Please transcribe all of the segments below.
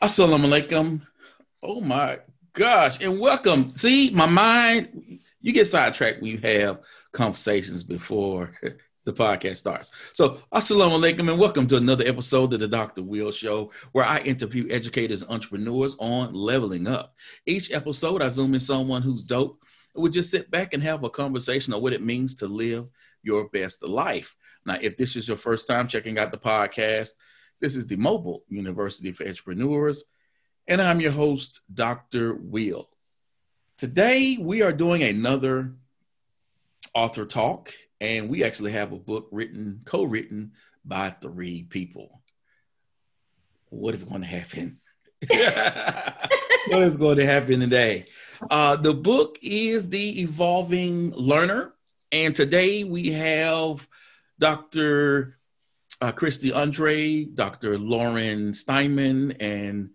Assalamu alaikum. Oh my gosh. And welcome. See, my mind, you get sidetracked when you have conversations before the podcast starts. So, assalamu alaikum and welcome to another episode of the Dr. Will Show, where I interview educators and entrepreneurs on leveling up. Each episode, I zoom in someone who's dope. We just sit back and have a conversation on what it means to live your best life. Now, if this is your first time checking out the podcast, this is the Mobile University for Entrepreneurs, and I'm your host, Dr. Will. Today, we are doing another author talk, and we actually have a book written, co written by three people. What is going to happen? what is going to happen today? Uh, the book is The Evolving Learner, and today we have Dr uh, Kristy Andre, Dr. Lauren Steinmann, and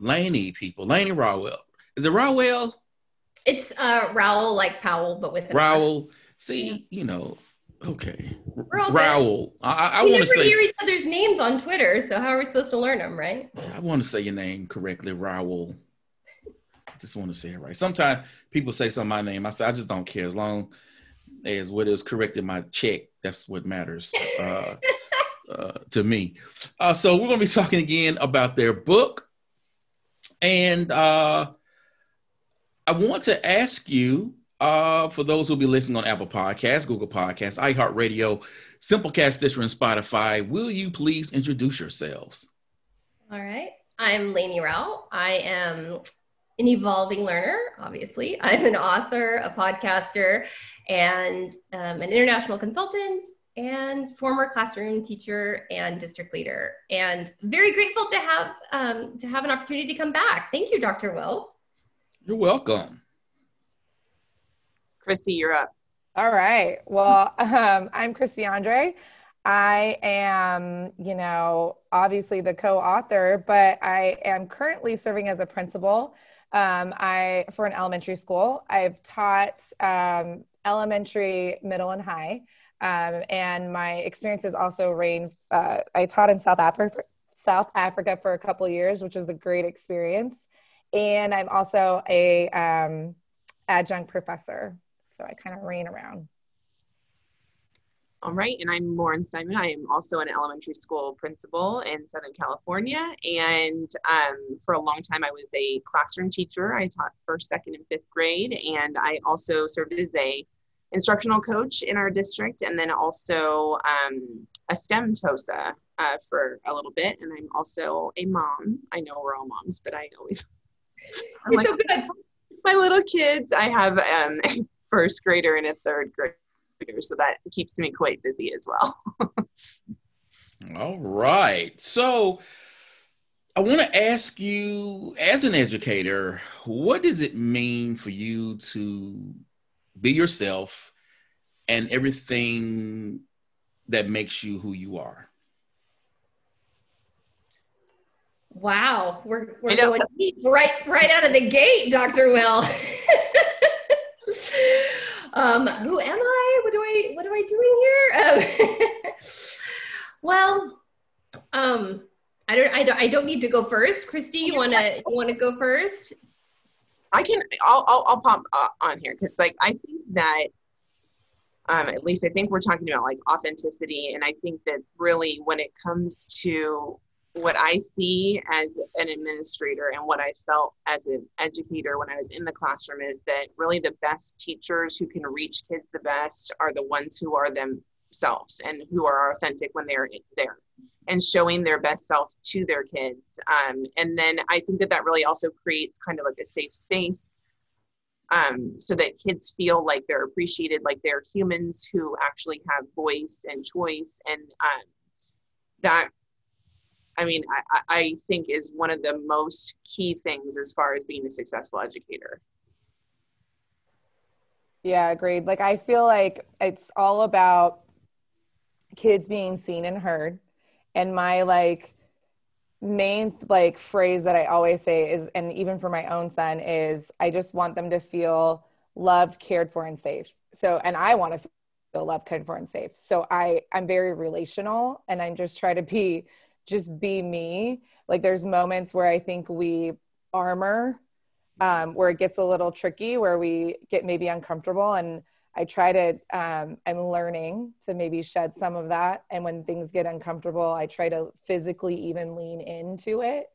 Lainie people. Lainie Rowell. Is it Rowell? It's uh Rowell like Powell, but with Rowell. See, you know, okay. Rowell. I, I want to say. hear each other's names on Twitter, so how are we supposed to learn them, right? I want to say your name correctly, Rowell. I just want to say it right. Sometimes people say some of my name. I say I just don't care as long as what is correct in my check. That's what matters uh, uh, to me. Uh, so we're going to be talking again about their book, and uh, I want to ask you. Uh, for those who'll be listening on Apple Podcasts, Google Podcasts, iHeartRadio, Simplecast, Stitcher, and Spotify, will you please introduce yourselves? All right. I'm Lainie Rowell. I am an evolving learner, obviously. I'm an author, a podcaster, and um, an international consultant and former classroom teacher and district leader. And very grateful to have um, to have an opportunity to come back. Thank you dr will. You're welcome. Kristy you're up. All right. Well um, i'm kristy andre. I am you know obviously the co-author but i am currently serving as a principal um, I for an elementary school. I've taught um, elementary, middle, and high. Um, and my experiences also range. Uh, I taught in South Africa, South Africa for a couple years, which was a great experience. And I'm also a um, adjunct professor, so I kind of ran around. All right, and I'm Lauren Steinmann. I am also an elementary school principal in Southern California. And um, for a long time, I was a classroom teacher. I taught first, second, and fifth grade. And I also served as a instructional coach in our district and then also um, a STEM TOSA uh, for a little bit. And I'm also a mom. I know we're all moms, but I always. I'm like, so my little kids, I have um, a first grader and a third grader so that keeps me quite busy as well. All right. So I want to ask you, as an educator, what does it mean for you to be yourself and everything that makes you who you are? Wow, we're we're going right right out of the gate, Dr. Will. um, who am I? What do I what am I doing here? Um, well, um, I don't I don't I don't need to go first. Kristy, you wanna you wanna go first? I can. I'll I'll, I'll pop uh, on here because like I think that. Um, at least I think we're talking about like authenticity, and I think that really when it comes to what I see as an administrator and what I felt as an educator when I was in the classroom is that really the best teachers who can reach kids the best are the ones who are themselves and who are authentic when they're there and showing their best self to their kids. Um, and then I think that that really also creates kind of like a safe space um, so that kids feel like they're appreciated, like they're humans who actually have voice and choice. And um, that I mean, I, I think is one of the most key things as far as being a successful educator. Yeah, agreed. Like, I feel like it's all about kids being seen and heard. And my like main like phrase that I always say is, and even for my own son, is I just want them to feel loved, cared for, and safe. So, and I want to feel loved, cared for, and safe. So I I'm very relational, and I just try to be just be me. Like there's moments where I think we armor, um, where it gets a little tricky, where we get maybe uncomfortable. And I try to, um, I'm learning to maybe shed some of that. And when things get uncomfortable, I try to physically even lean into it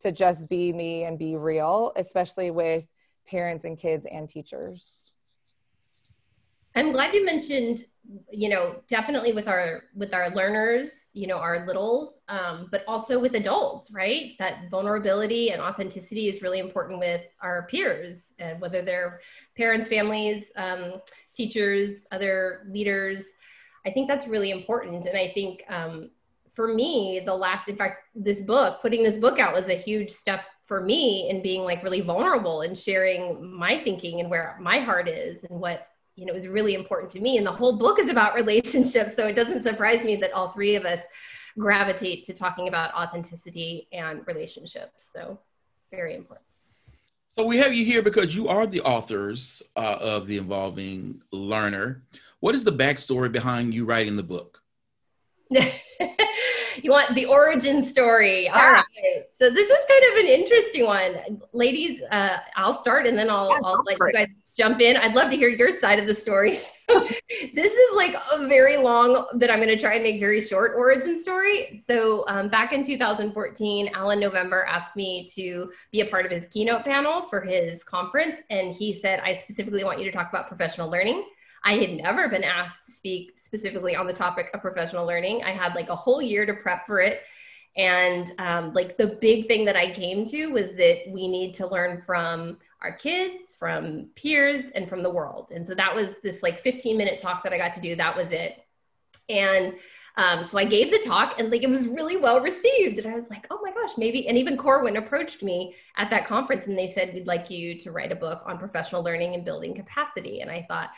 to just be me and be real, especially with parents and kids and teachers. I'm glad you mentioned, you know, definitely with our with our learners, you know, our littles, um, but also with adults, right? That vulnerability and authenticity is really important with our peers, and whether they're parents, families, um, teachers, other leaders. I think that's really important, and I think um, for me, the last, in fact, this book, putting this book out was a huge step for me in being like really vulnerable and sharing my thinking and where my heart is and what you know is really important to me and the whole book is about relationships so it doesn't surprise me that all three of us gravitate to talking about authenticity and relationships so very important. So we have you here because you are the authors uh, of the Evolving Learner. What is the backstory behind you writing the book? You want the origin story? Yeah. all right. So this is kind of an interesting one. Ladies uh, i'll start and then i'll, yeah, I'll let you guys jump in. I'd love to hear your side of the story. So this is like a very long that I'm going to try and make very short origin story. So um, back in 2014, Alan November asked me to be a part of his keynote panel for his conference, and he said, "I specifically want you to talk about professional learning." I had never been asked to speak specifically on the topic of professional learning. I had like a whole year to prep for it. And um, like the big thing that I came to was that we need to learn from our kids, from peers, and from the world. And so that was this like 15 minute talk that I got to do. That was it. And um, so I gave the talk and like it was really well received. And I was like, oh my gosh, maybe. And even Corwin approached me at that conference and they said, we'd like you to write a book on professional learning and building capacity. And I thought,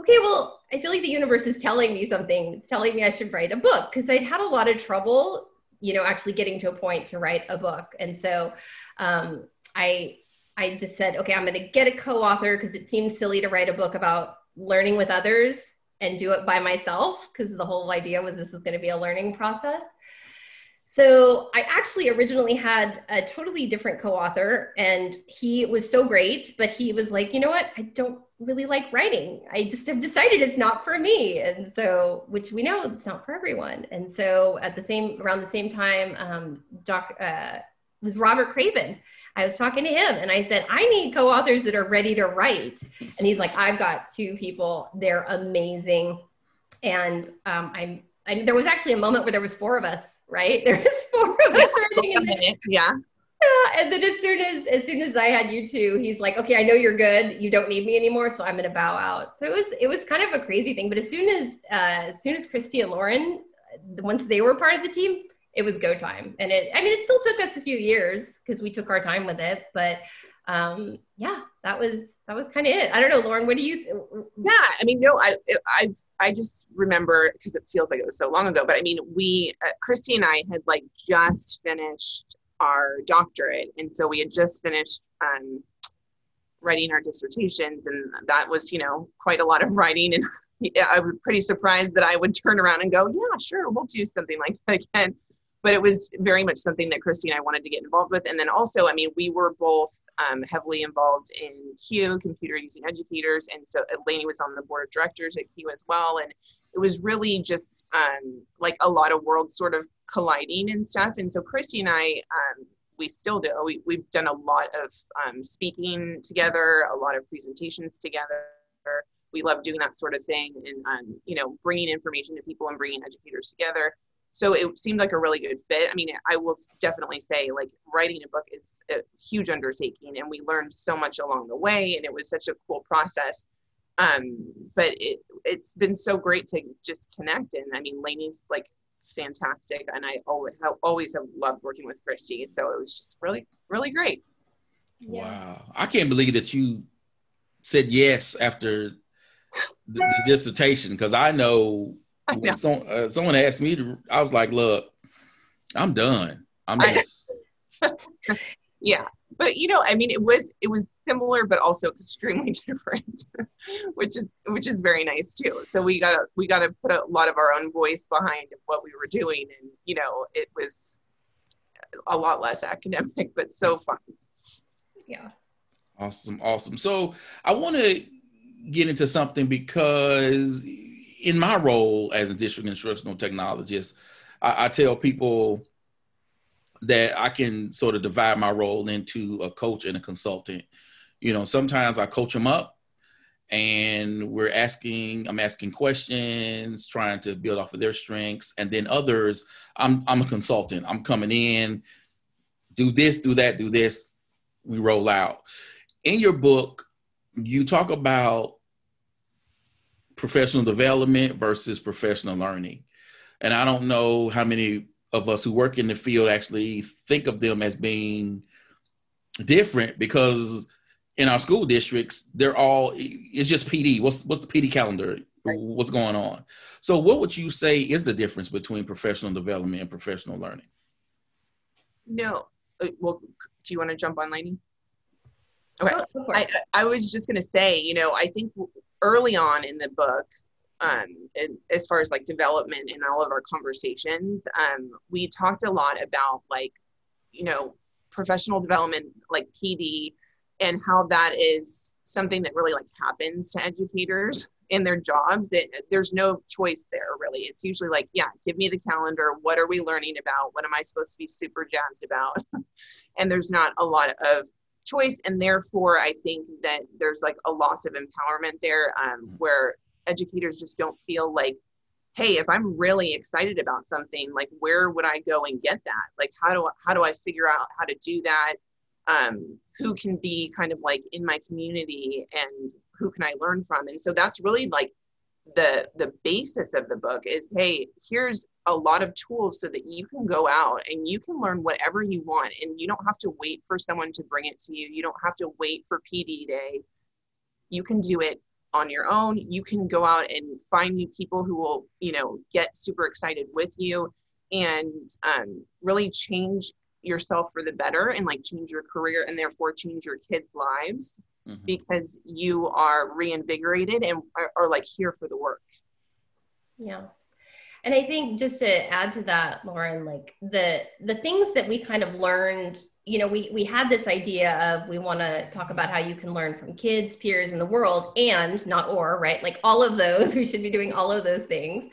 okay, well, I feel like the universe is telling me something. It's telling me I should write a book because I'd had a lot of trouble, you know, actually getting to a point to write a book. And so um, I I just said, okay, I'm going to get a co author because it seemed silly to write a book about learning with others and do it by myself because the whole idea was this was going to be a learning process. So I actually originally had a totally different co-author and he was so great, but he was like, you know what? I don't really like writing. I just have decided it's not for me. And so, which we know it's not for everyone. And so at the same, around the same time, um, doc, uh, was Robert Craven I was talking to him and I said, I need co authors that are ready to write. And he's like, I've got two people, they're amazing. And um, I'm, I there was actually a moment where there was four of us, right? There was four of us writing. And then, yeah. Yeah, and then as soon as as soon as I had you two, he's like, "Okay, I know you're good. You don't need me anymore, so I'm going to bow out." So it was it was kind of a crazy thing. But as soon as uh, as soon as Kristy and Lauren, once they were part of the team, it was go time. And it, I mean, it still took us a few years because we took our time with it, but um, yeah, that was, that was kind of it. I don't know, Lauren, what do you? Yeah. I mean, no, I, I, I just remember because it feels like it was so long ago, but I mean, we, uh, Kristy and I had like just finished our doctorate. And so we had just finished, um, writing our dissertations and that was you know quite a lot of writing and I was pretty surprised that I would turn around and go, yeah, sure, we'll do something like that again but it was very much something that Kristy and I wanted to get involved with. And then also, I mean, we were both um, heavily involved in CUE, Computer Using Educators. And so Lainie was on the board of directors at CUE as well. And it was really just um, like a lot of worlds sort of colliding and stuff. And so Kristy and I, um, we still do. We, we've done a lot of um, speaking together, a lot of presentations together. We love doing that sort of thing and, um, you know, bringing information to people and bringing educators together so it seemed like a really good fit. I mean i will definitely say like writing a book is a huge undertaking and we learned so much along the way and it was such a cool process. Um, but it it's been so great to just connect and i mean lainie's like fantastic and i always have always have loved working with kristy so it was just really really great. Yeah. wow. I can't believe that you said yes after the, the dissertation because i know when some, uh, someone asked me to, I was like, look, I'm done. I'm just. yeah. But you know, I mean, it was it was similar, but also extremely different, which is which is very nice too. So we gotta we gotta put a lot of our own voice behind what we were doing, and you know, it was a lot less academic, but so fun. Yeah. Awesome, awesome. So I want to get into something because in my role as a district instructional technologist, I, I tell people that I can sort of divide my role into a coach and a consultant. You know, sometimes I coach them up and we're asking, I'm asking questions, trying to build off of their strengths. And then others, I'm, I'm a consultant. I'm coming in, do this, do that, do this. We roll out. In your book, you talk about professional development versus professional learning. And I don't know how many of us who work in the field actually think of them as being different because in our school districts they're all it's just pd what's what's the pd calendar? What's going on? So what would you say is the difference between professional development and professional learning? No. Uh, well do you want to jump on Lainie? okay. oh, I, I was just going to say you know i think early on in the book um, as far as like development in all of our conversations, um, we talked a lot about like, you know, professional development, like PD, and how that is something that really like happens to educators in their jobs. It, there's no choice there really. It's usually like, yeah, give me the calendar. What are we learning about? What am I supposed to be super jazzed about? and there's not a lot of choice and therefore i think that there's like a loss of empowerment there um, mm. where educators just don't feel like hey if i'm really excited about something like where would i go and get that? Like how do I, how do i figure out how to do that? Um, who can be kind of like in my community and who can i learn from? And so that's really like the the basis of the book is hey here's a lot of tools so that you can go out and you can learn whatever you want and you don't have to wait for someone to bring it to you. You don't have to wait for pd day. You can do it on your own. You can go out and find new people who will you know get super excited with you and um, really change yourself for the better and like change your career and therefore change your kids lives mm-hmm. because you are reinvigorated and are, are like here for the work. Yeah and i think just to add to that lauren like the the things that we kind of learned you know, we we had this idea of we want to talk about how you can learn from kids, peers, in the world, and not or right, like all of those. We should be doing all of those things.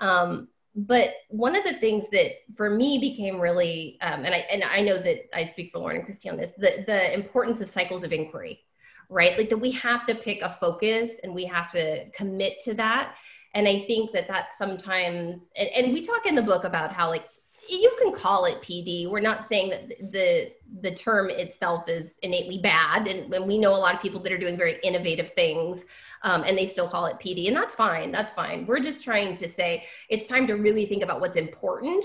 Um, but one of the things that for me became really, um, and I and I know that I speak for Lauren and Kristy on this, the the importance of cycles of inquiry, right? Like that we have to pick a focus and we have to commit to that. And I think that that sometimes, and, and we talk in the book about how like you can call it PD. We're not saying that the the term itself is innately bad, and, and we know a lot of people that are doing very innovative things, um, and they still call it PD, and that's fine. That's fine. We're just trying to say it's time to really think about what's important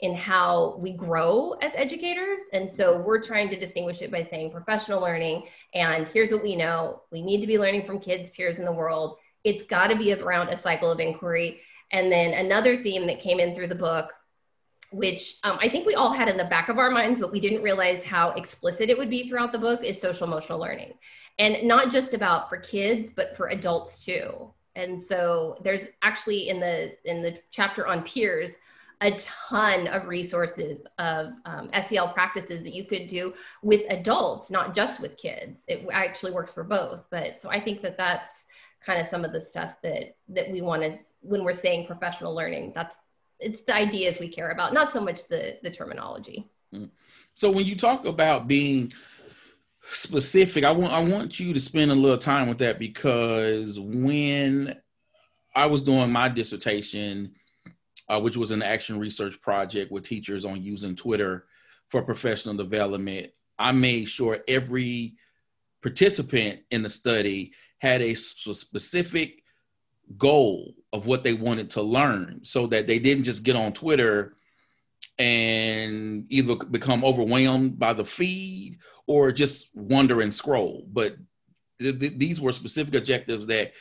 in how we grow as educators. And so we're trying to distinguish it by saying professional learning. And here's what we know: we need to be learning from kids, peers in the world. It's got to be around a cycle of inquiry. And then another theme that came in through the book which um, I think we all had in the back of our minds, but we didn't realize how explicit it would be throughout the book is social emotional learning. And not just about for kids, but for adults too. And so there's actually in the in the chapter on peers a ton of resources of um, SEL practices that you could do with adults, not just with kids. It actually works for both. But so I think that that's kind of some of the stuff that that we want is when we're saying professional learning. That's it's the ideas we care about, not so much the the terminology. Mm. So when you talk about being specific, I want I want you to spend a little time with that because when I was doing my dissertation, uh, which was an action research project with teachers on using Twitter for professional development, I made sure every participant in the study had a specific goal of what they wanted to learn so that they didn't just get on Twitter and either become overwhelmed by the feed or just wonder and scroll. But th- th- these were specific objectives that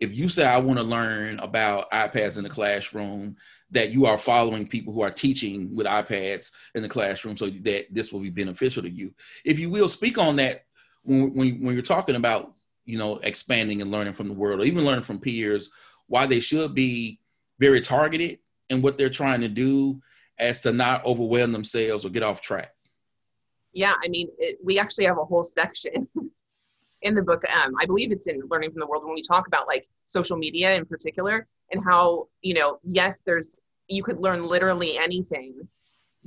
if you say, I want to learn about iPads in the classroom, that you are following people who are teaching with iPads in the classroom so that this will be beneficial to you. If you will speak on that when, when, when you're talking about you know, expanding and learning from the world, or even learning from peers, why they should be very targeted in what they're trying to do, as to not overwhelm themselves or get off track? Yeah, I mean, it, we actually have a whole section in the book. Um, I believe it's in Learning from the World when we talk about like social media in particular and how, you know, yes, there's, you could learn literally anything,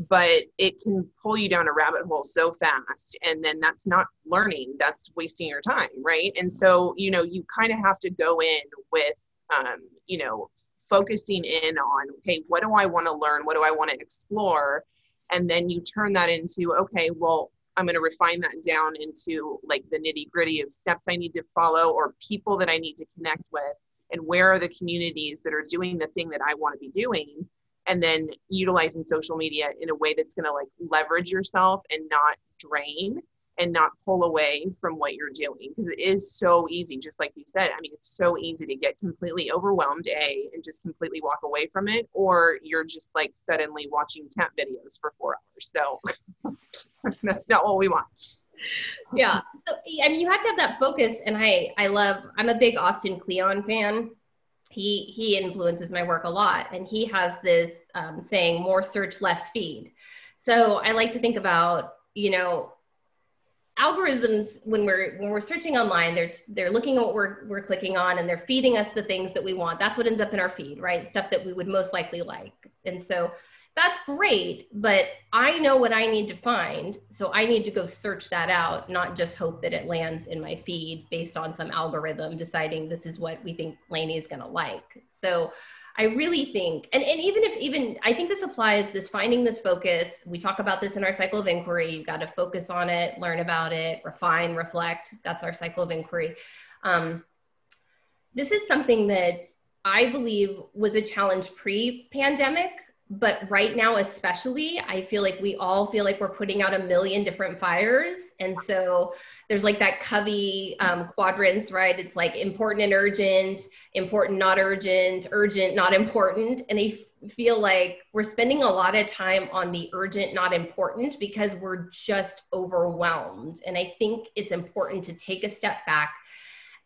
but it can pull you down a rabbit hole so fast. And then that's not learning, that's wasting your time, right? And so, you know, you kind of have to go in with, um, you know, focusing in on, okay, what do I want to learn? What do I want to explore? And then you turn that into, okay, well, I'm going to refine that down into like the nitty gritty of steps I need to follow or people that I need to connect with and where are the communities that are doing the thing that I want to be doing and then utilizing social media in a way that's going to like leverage yourself and not drain and not pull away from what you're doing because it is so easy just like you said. I mean it's so easy to get completely overwhelmed a and just completely walk away from it or you're just like suddenly watching cat videos for four hours. So that's not what we want. Yeah. So i mean you have to have that focus and i i love i'm a big austin kleon fan he he influences my work a lot and he has this um, saying more search less feed. So i like to think about you know algorithms when we're when we're searching online they're they're looking at what we're, we're clicking on and they're feeding us the things that we want. That's what ends up in our feed right? Stuff that we would most likely like. And so that's great but i know what i need to find so i need to go search that out not just hope that it lands in my feed based on some algorithm deciding this is what we think Lainie is going to like so I really think, and, and even if even I think this applies, this finding this focus, we talk about this in our cycle of inquiry. You've got to focus on it, learn about it, refine, reflect. That's our cycle of inquiry. Um, this is something that I believe was a challenge pre-pandemic but right now especially i feel like we all feel like we're putting out a million different fires. And so there's like that covey um, quadrants right? It's like important and urgent important not urgent urgent not important. And i feel like we're spending a lot of time on the urgent not important because we're just overwhelmed. And i think it's important to take a step back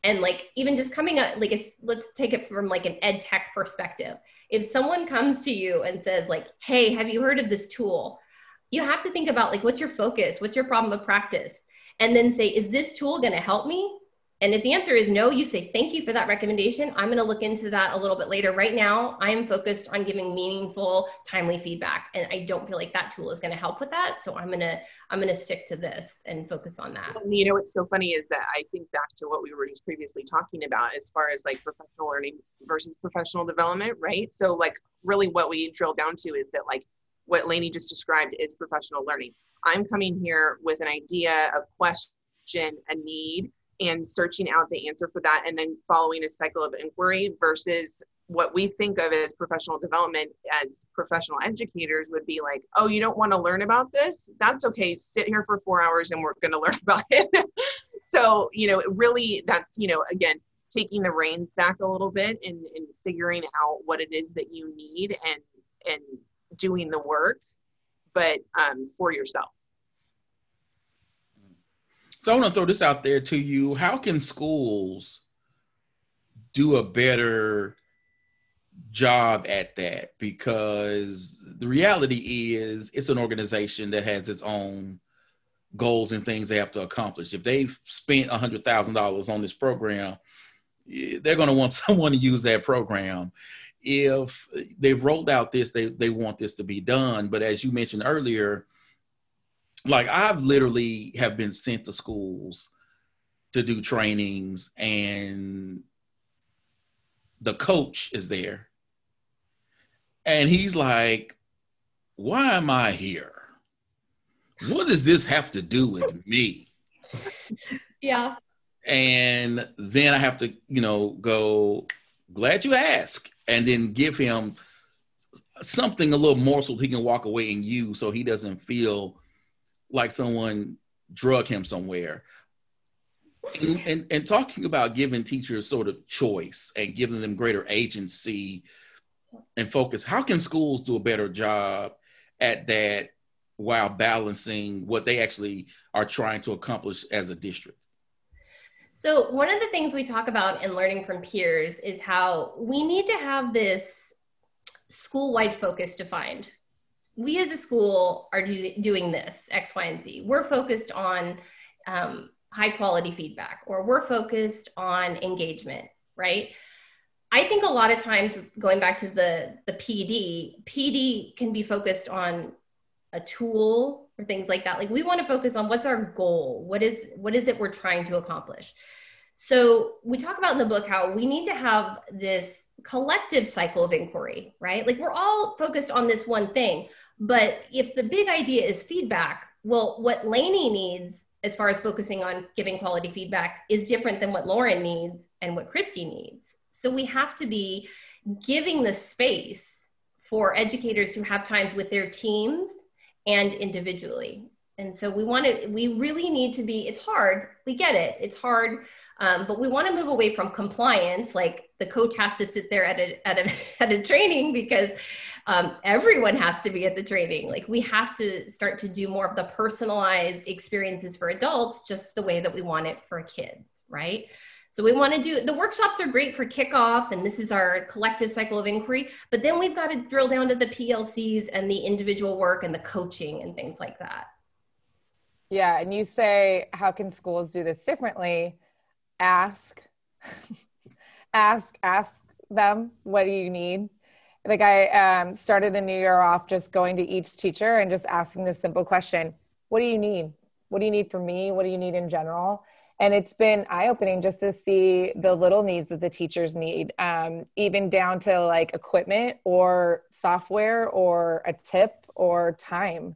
and like even just coming up like it's let's take it from like an ed tech perspective if someone comes to you and says like hey have you heard of this tool? You have to think about like what's your focus? What's your problem of practice? And then say is this tool going to help me and if the answer is no, you say, thank you for that recommendation. I'm going to look into that a little bit later. Right now, I am focused on giving meaningful, timely feedback. And I don't feel like that tool is going to help with that. So I'm going to, I'm going to stick to this and focus on that. You know, what's so funny is that I think back to what we were just previously talking about as far as like professional learning versus professional development, right? So like really what we drill down to is that like what Lainie just described is professional learning. I'm coming here with an idea, a question, a need, and searching out the answer for that and then following a cycle of inquiry versus what we think of as professional development as professional educators would be like, oh, you don't want to learn about this? That's okay. Sit here for four hours and we're going to learn about it. so, you know, really, that's, you know, again, taking the reins back a little bit and, and figuring out what it is that you need and, and doing the work, but um, for yourself. So I want to throw this out there to you. How can schools do a better job at that? Because the reality is it's an organization that has its own goals and things they have to accomplish. If they've spent a hundred thousand dollars on this program, they're going to want someone to use that program. If they've rolled out this, they, they want this to be done. But as you mentioned earlier, like I've literally have been sent to schools to do trainings and the coach is there. And he's like why am i here? What does this have to do with me? Yeah. And then i have to you know go glad you asked and then give him something a little more so he can walk away and use so he doesn't feel like someone drug him somewhere. And, and, and, talking about giving teachers sort of choice and giving them greater agency and focus, how can schools do a better job at that while balancing what they actually are trying to accomplish as a district? So, one of the things we talk about in learning from peers is how we need to have this school wide focus defined we as a school are do, doing this X, Y, and Z. We're focused on um, high quality feedback, or we're focused on engagement, right? I think a lot of times, going back to the the PD, PD can be focused on a tool or things like that. Like we want to focus on what's our goal, what is what is it we're trying to accomplish. So we talk about in the book how we need to have this collective cycle of inquiry, right? Like we're all focused on this one thing, but if the big idea is feedback, well, what Lainie needs as far as focusing on giving quality feedback is different than what Lauren needs and what Kristy needs. So we have to be giving the space for educators who have times with their teams and individually. And so we want to, we really need to be, it's hard. We get it. It's hard. Um, but we want to move away from compliance. Like the coach has to sit there at a, at a, at a training because um, everyone has to be at the training. Like we have to start to do more of the personalized experiences for adults, just the way that we want it for kids, right? So we want to do the workshops are great for kickoff, and this is our collective cycle of inquiry. But then we've got to drill down to the PLCs and the individual work and the coaching and things like that. Yeah, and you say, how can schools do this differently? Ask, ask, ask them, what do you need? Like I um, started the new year off just going to each teacher and just asking this simple question: What do you need? What do you need from me? What do you need in general? and it's been eye-opening just to see the little needs that the teachers need um, even down to like equipment or software or a tip or time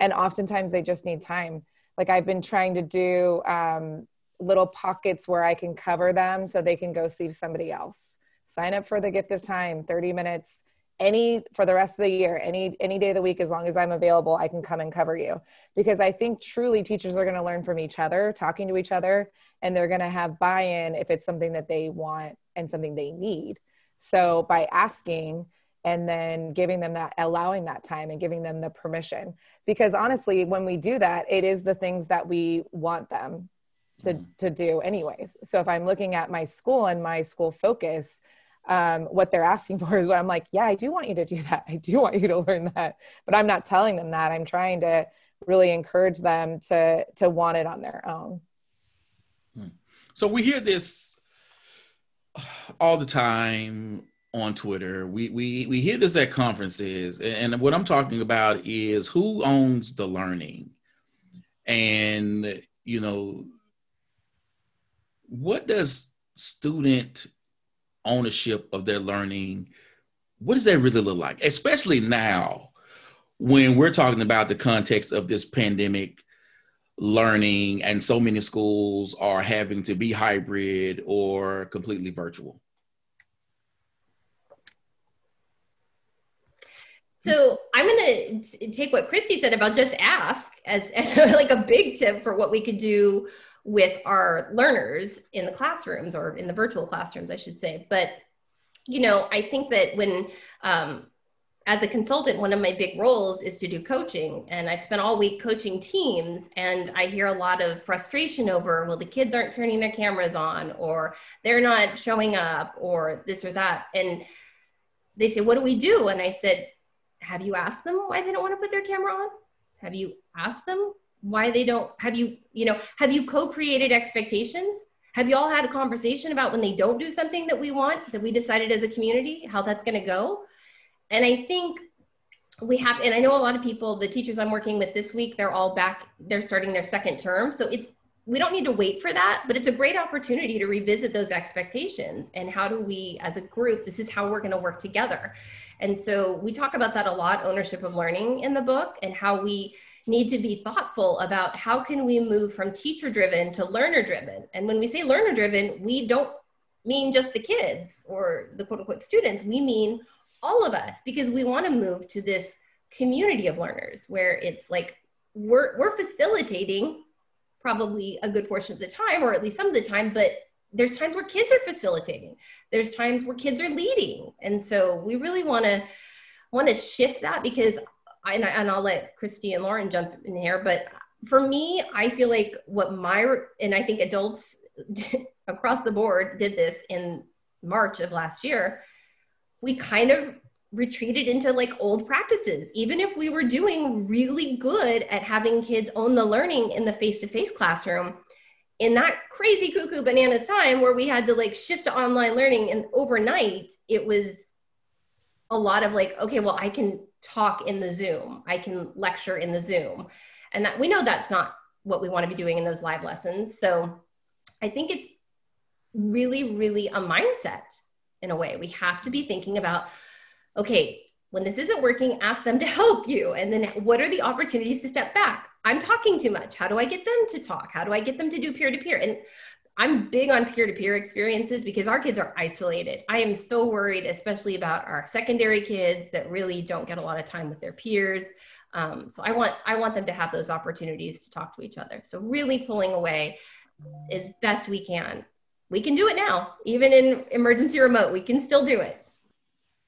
and oftentimes they just need time like i've been trying to do um, little pockets where i can cover them so they can go see somebody else sign up for the gift of time 30 minutes any for the rest of the year any any day of the week as long as i'm available i can come and cover you. Because i think truly teachers are going to learn from each other talking to each other and they're going to have buy-in if it's something that they want and something they need. So by asking and then giving them that allowing that time and giving them the permission. Because honestly when we do that it is the things that we want them to mm. to do anyways. So if i'm looking at my school and my school focus um, what they're asking for is what I'm like, yeah, I do want you to do that. I do want you to learn that, but I'm not telling them that. I'm trying to really encourage them to to want it on their own. Hmm. So we hear this all the time on Twitter. We we we hear this at conferences, and what I'm talking about is who owns the learning, and you know, what does student ownership of their learning what does that really look like? Especially now when we're talking about the context of this pandemic learning and so many schools are having to be hybrid or completely virtual. So I'm going to take what Kristy said about just ask as, as like a big tip for what we could do with our learners in the classrooms or in the virtual classrooms, I should say. But, you know, I think that when, um, as a consultant, one of my big roles is to do coaching. And I've spent all week coaching teams, and I hear a lot of frustration over, well, the kids aren't turning their cameras on, or they're not showing up, or this or that. And they say, What do we do? And I said, Have you asked them why they don't want to put their camera on? Have you asked them why they don't have you you know have you co-created expectations? Have you all had a conversation about when they don't do something that we want that we decided as a community how that's going to go? And i think we have and i know a lot of people the teachers i'm working with this week they're all back they're starting their second term. So it's we don't need to wait for that but it's a great opportunity to revisit those expectations and how do we as a group this is how we're going to work together. And so we talk about that a lot ownership of learning in the book and how we need to be thoughtful about how can we move from teacher driven to learner driven and when we say learner driven we don't mean just the kids or the quote unquote students. We mean all of us because we want to move to this community of learners where it's like we're we're facilitating probably a good portion of the time or at least some of the time but there's times where kids are facilitating. There's times where kids are leading. And so we really want to want to shift that because and, I, and I'll let Kristy and Lauren jump in here, but for me, I feel like what my, and I think adults across the board did this in March of last year, we kind of retreated into like old practices. Even if we were doing really good at having kids own the learning in the face to face classroom, in that crazy cuckoo bananas time where we had to like shift to online learning and overnight, it was a lot of like, okay, well, I can talk in the Zoom, I can lecture in the Zoom. And that we know that's not what we want to be doing in those live lessons. So I think it's really, really a mindset in a way. We have to be thinking about, okay, when this isn't working, ask them to help you. And then what are the opportunities to step back? I'm talking too much. How do I get them to talk? How do I get them to do peer to peer? And I'm big on peer to peer experiences because our kids are isolated. I am so worried, especially about our secondary kids that really don't get a lot of time with their peers. Um, so I want I want them to have those opportunities to talk to each other. So really pulling away as best we can we can do it now, even in emergency remote, we can still do it.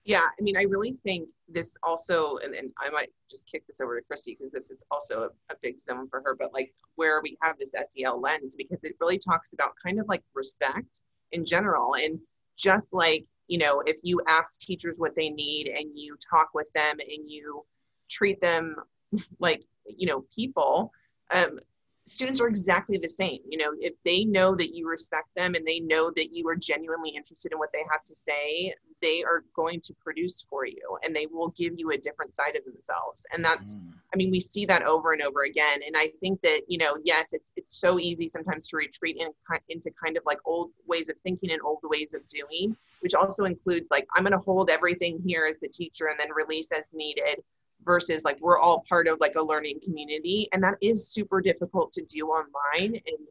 Yeah, I mean, I really think this also, and, and I might just kick this over to Kristy because this is also a, a, big zone for her, but like where we have this SEL lens because it really talks about kind of like respect in general. And just like, you know, if you ask teachers what they need and you talk with them and you treat them like, you know, people, um, students are exactly the same. You know, if they know that you respect them and they know that you are genuinely interested in what they have to say, they are going to produce for you and they will give you a different side of themselves. And that's, mm. I mean, we see that over and over again. And I think that, you know, yes, it's, it's so easy sometimes to retreat in, into kind of like old ways of thinking and old ways of doing, which also includes like, I'm going to hold everything here as the teacher and then release as needed versus like we're all part of like a learning community and that is super difficult to do online and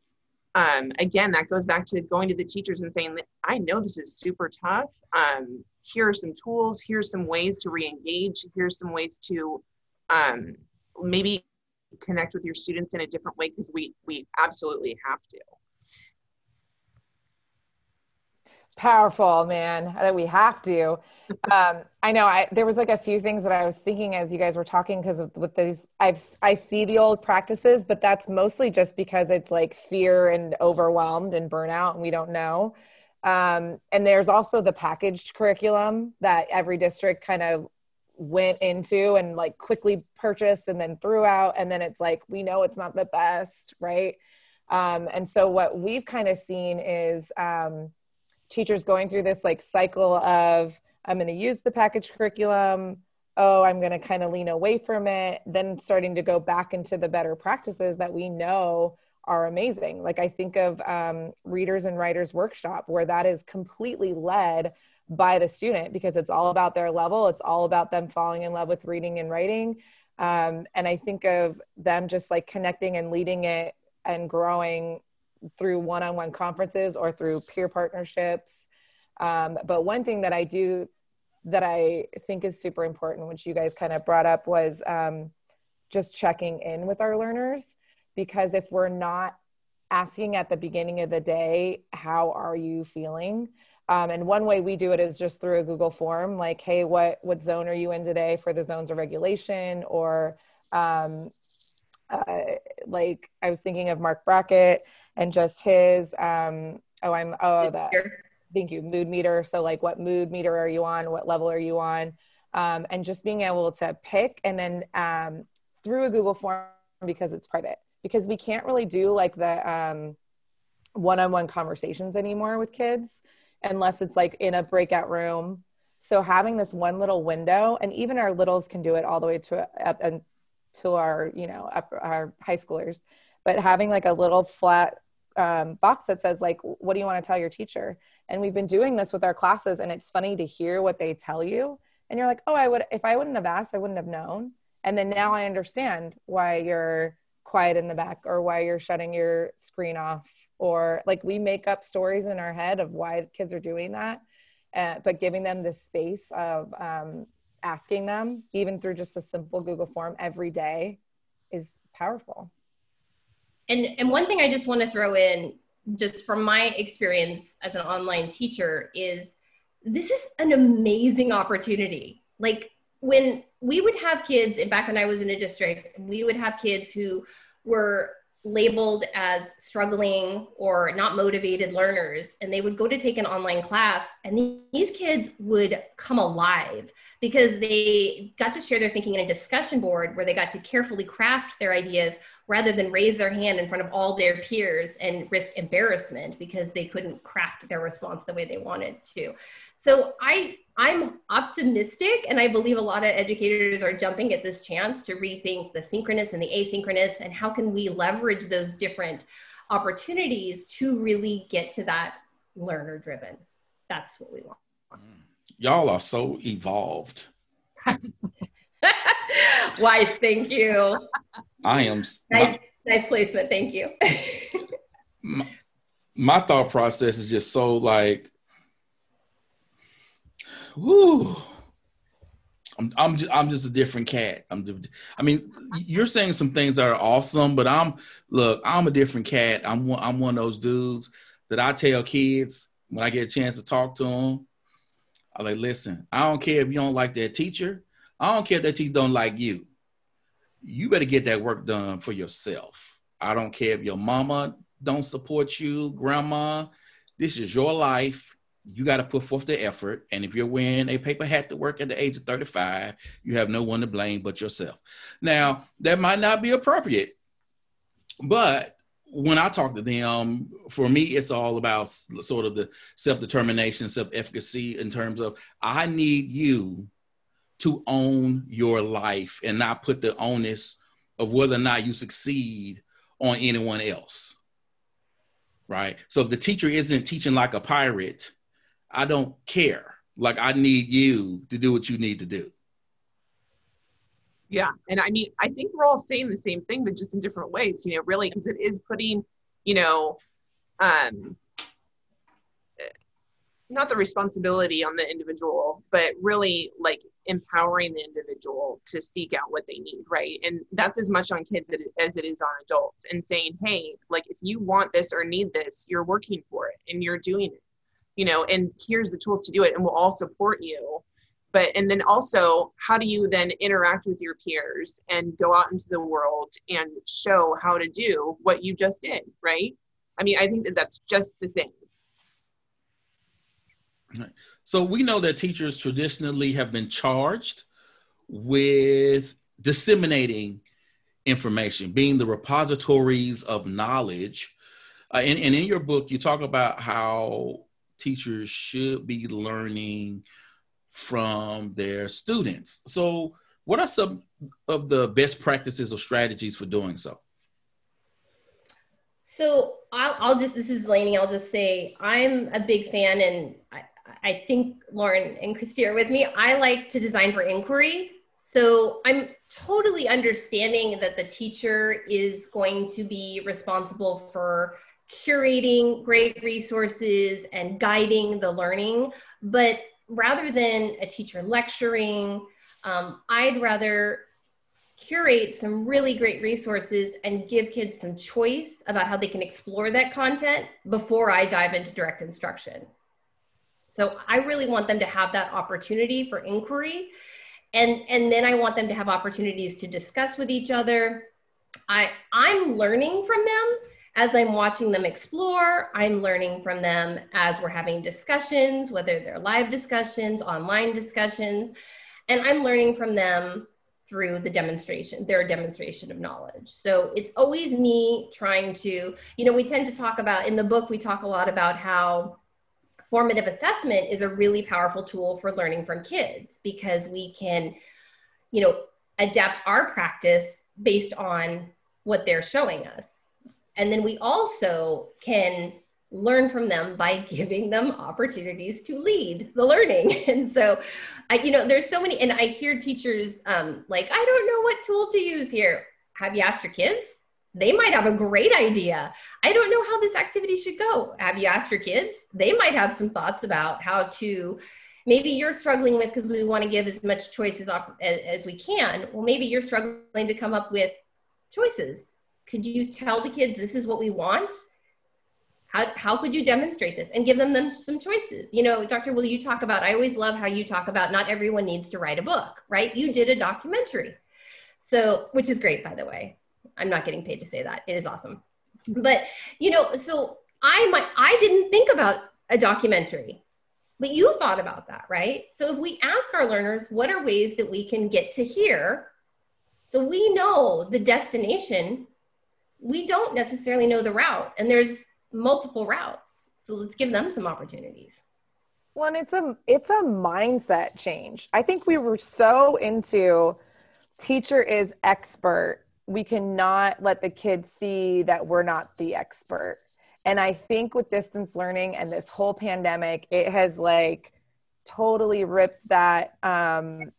um, again that goes back to going to the teachers and saying i know this is super tough um, here are some tools here's some ways to re-engage here's some ways to um, maybe connect with your students in a different way because we we absolutely have to powerful man that we have to. Um, i know i there was like a few things that i was thinking as you guys were talking because with these i've i see the old practices but that's mostly just because it's like fear and overwhelmed and burnout and we don't know. Um, and there's also the packaged curriculum that every district kind of went into and like quickly purchased and then threw out and then it's like we know it's not the best right? Um, and so what we've kind of seen is um, teachers going through this like cycle of i'm going to use the package curriculum. Oh i'm going to kind of lean away from it then starting to go back into the better practices that we know are amazing. Like i think of um, readers and writers workshop where that is completely led by the student because it's all about their level. It's all about them falling in love with reading and writing. Um, and i think of them just like connecting and leading it and growing through one-on-one conferences or through peer partnerships. Um, but one thing that i do that i think is super important which you guys kind of brought up was um, just checking in with our learners. Because if we're not asking at the beginning of the day how are you feeling? Um, and one way we do it is just through a google form like hey what what zone are you in today for the zones of regulation? Or um, uh, like i was thinking of mark brackett and just his um oh i'm oh that thank you mood meter. So like what mood meter are you on? What level are you on? Um, and just being able to pick and then um, through a google form because it's private because we can't really do like the um, one-on-one conversations anymore with kids unless it's like in a breakout room. So having this one little window and even our littles can do it all the way to up and to our you know up our high schoolers but having like a little flat um, box that says like what do you want to tell your teacher? And we've been doing this with our classes and it's funny to hear what they tell you and you're like oh i would if i wouldn't have asked i wouldn't have known. And then now i understand why you're quiet in the back or why you're shutting your screen off or like we make up stories in our head of why kids are doing that uh, but giving them the space of um, asking them even through just a simple google form every day is powerful and and one thing i just want to throw in just from my experience as an online teacher is this is an amazing opportunity. Like when we would have kids back when i was in a district we would have kids who were labeled as struggling or not motivated learners and they would go to take an online class and these kids would come alive because they got to share their thinking in a discussion board where they got to carefully craft their ideas rather than raise their hand in front of all their peers and risk embarrassment because they couldn't craft their response the way they wanted to so i i'm optimistic and i believe a lot of educators are jumping at this chance to rethink the synchronous and the asynchronous and how can we leverage those different opportunities to really get to that learner driven that's what we want mm. y'all are so evolved. Why, thank you. I am nice, my, nice placement. Thank you. my, my, thought process is just so like, whoo. I'm I'm just, I'm just a different cat. I'm I mean, you're saying some things that are awesome, but I'm look, I'm a different cat. I'm one, I'm one of those dudes that I tell kids when I get a chance to talk to them I like, listen, I don't care if you don't like that teacher. I don't care if that teacher don't like you. You better get that work done for yourself. I don't care if your mama don't support you, grandma. This is your life. You got to put forth the effort. And if you're wearing a paper hat to work at the age of 35, you have no one to blame but yourself. Now, that might not be appropriate, but when I talk to them, for me, it's all about sort of the self determination, self efficacy in terms of I need you to own your life and not put the onus of whether or not you succeed on anyone else. Right. So if the teacher isn't teaching like a pirate, I don't care. Like I need you to do what you need to do. Yeah. And I mean, I think we're all saying the same thing, but just in different ways, you know, really, because it is putting, you know, um, not the responsibility on the individual, but really like empowering the individual to seek out what they need, right? And that's as much on kids as it is on adults and saying, hey, like if you want this or need this, you're working for it and you're doing it, you know, and here's the tools to do it and we'll all support you. But and then also how do you then interact with your peers and go out into the world and show how to do what you just did right? I mean i think that that's just the thing so we know that teachers traditionally have been charged with disseminating information being the repositories of knowledge uh, and, and in your book you talk about how teachers should be learning from their students. So, what are some of the best practices or strategies for doing so? So, I'll, I'll just, this is Lainie, I'll just say I'm a big fan, and I, think Lauren and Kristy are with me. I like to design for inquiry. So, I'm totally understanding that the teacher is going to be responsible for curating great resources and guiding the learning. But rather than a teacher lecturing, um, I'd rather curate some really great resources and give kids some choice about how they can explore that content before I dive into direct instruction. So I really want them to have that opportunity for inquiry. And, and then I want them to have opportunities to discuss with each other. I, I'm learning from them as I'm watching them explore, I'm learning from them as we're having discussions, whether they're live discussions, online discussions, and I'm learning from them through the demonstration, their demonstration of knowledge. So it's always me trying to, you know, we tend to talk about in the book, we talk a lot about how formative assessment is a really powerful tool for learning from kids because we can, you know, adapt our practice based on what they're showing us. And then we also can learn from them by giving them opportunities to lead the learning. And so, I, you know, there's so many, and I hear teachers um, like, I don't know what tool to use here. Have you asked your kids? They might have a great idea. I don't know how this activity should go. Have you asked your kids? They might have some thoughts about how to. Maybe you're struggling with because we want to give as much choice as, as we can. Well, maybe you're struggling to come up with choices could you tell the kids this is what we want? How, how could you demonstrate this and give them, them some choices? You know, Dr. Will, you talk about, I always love how you talk about not everyone needs to write a book, right? You did a documentary. So, which is great, by the way. I'm not getting paid to say that. It is awesome. But you know, so I might I didn't think about a documentary, but you thought about that, right? So if we ask our learners, what are ways that we can get to here? So we know the destination, we don't necessarily know the route, and there's multiple routes. So let's give them some opportunities. Well, it's a it's a mindset change. I think we were so into teacher is expert. We cannot let the kids see that we're not the expert. And I think with distance learning and this whole pandemic, it has like totally ripped that um,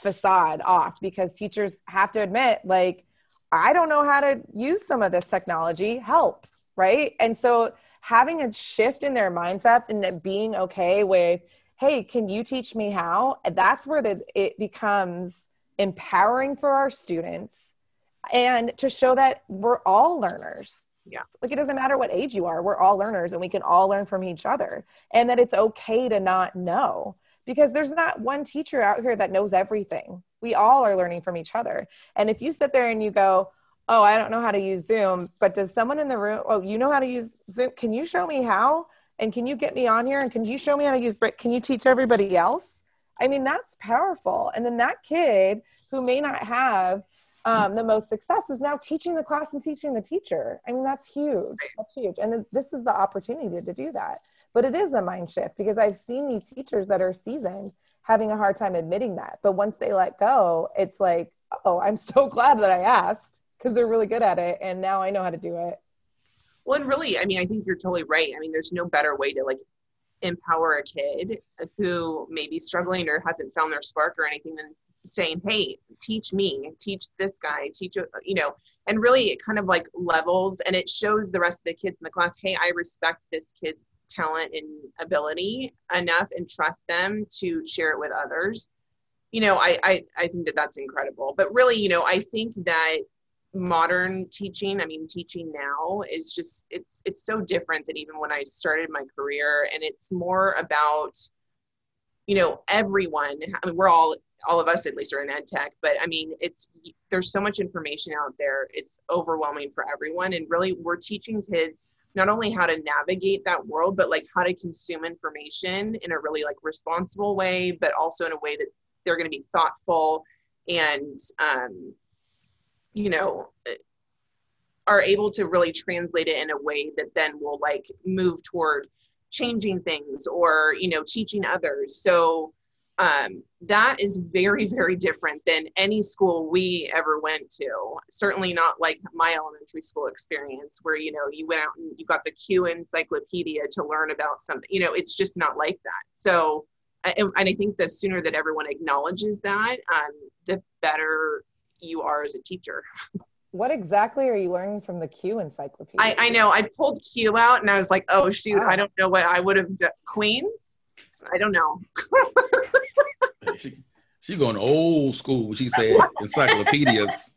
facade off because teachers have to admit, like, I don't know how to use some of this technology. Help, right? And so having a shift in their mindset and being okay with, hey, can you teach me how? That's where the, it becomes empowering for our students and to show that we're all learners yeah. Like it doesn't matter what age you are, we're all learners and we can all learn from each other. And that it's okay to not know because there's not one teacher out here that knows everything. We all are learning from each other. And if you sit there and you go, Oh, I don't know how to use Zoom, but does someone in the room, oh, you know how to use Zoom? Can you show me how? And can you get me on here? And can you show me how to use Brick? Can you teach everybody else? I mean, that's powerful. And then that kid who may not have um, the most success is now teaching the class and teaching the teacher. I mean, that's huge. That's huge. And this is the opportunity to do that. But it is a mind shift because I've seen these teachers that are seasoned having a hard time admitting that. But once they let go, it's like, oh, I'm so glad that I asked because they're really good at it. And now I know how to do it. Well, and really, I mean, I think you're totally right. I mean, there's no better way to like empower a kid who may be struggling or hasn't found their spark or anything than saying, hey, teach me, teach this guy, teach, you know, and really it kind of like levels and it shows the rest of the kids in the class, hey, I respect this kid's talent and ability enough and trust them to share it with others. You know, I, I, I think that that's incredible. But really, you know, I think that modern teaching i mean teaching now is just it's it's so different than even when i started my career and it's more about you know everyone i mean we're all all of us at least are in ed tech but i mean it's there's so much information out there. It's overwhelming for everyone and really we're teaching kids not only how to navigate that world but like how to consume information in a really like responsible way but also in a way that they're going to be thoughtful and um you know are able to really translate it in a way that then will like move toward changing things or you know teaching others. So um, that is very very different than any school we ever went to certainly not like my elementary school experience where you know you went out and you got the q encyclopedia to learn about something you know it's just not like that so and, i think the sooner that everyone acknowledges that um, the better you are as a teacher What exactly are you learning from the Q encyclopedia? I, I know. I pulled Q out and I was like, oh, shoot. I don't know what I would have done. Queens? I don't know. she, she's going old school. She said encyclopedias.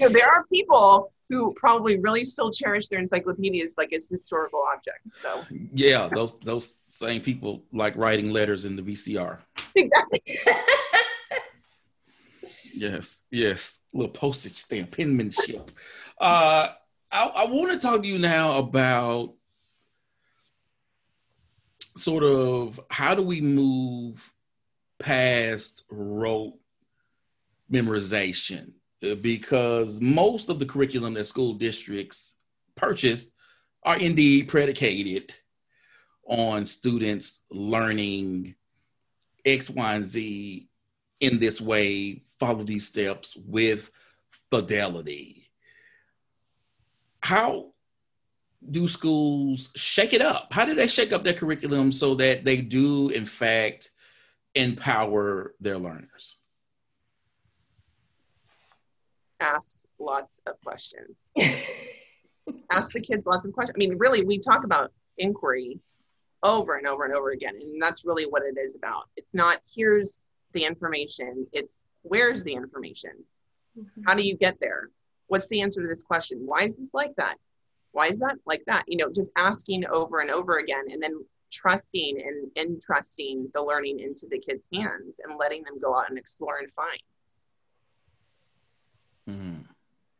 You know, there are people who probably really still cherish their encyclopedias like as historical objects. So yeah, those those same people like writing letters in the VCR. Exactly. yes, yes little postage stamp penmanship. Uh, I, I want to talk to you now about sort of how do we move past rote memorization because most of the curriculum that school districts purchased are indeed predicated on students learning X, Y, and Z in this way follow these steps with fidelity. How do schools shake it up? How do they shake up their curriculum so that they do, in fact, empower their learners? Ask lots of questions. Ask the kids lots of questions. I mean, really, we talk about inquiry over and over and over again, and that's really what it is about. It's not here's the information, it's where's the information? Mm-hmm. How do you get there? What's the answer to this question? Why is this like that? Why is that like that? You know, just asking over and over again and then trusting and entrusting the learning into the kids' hands and letting them go out and explore and find. Mm-hmm.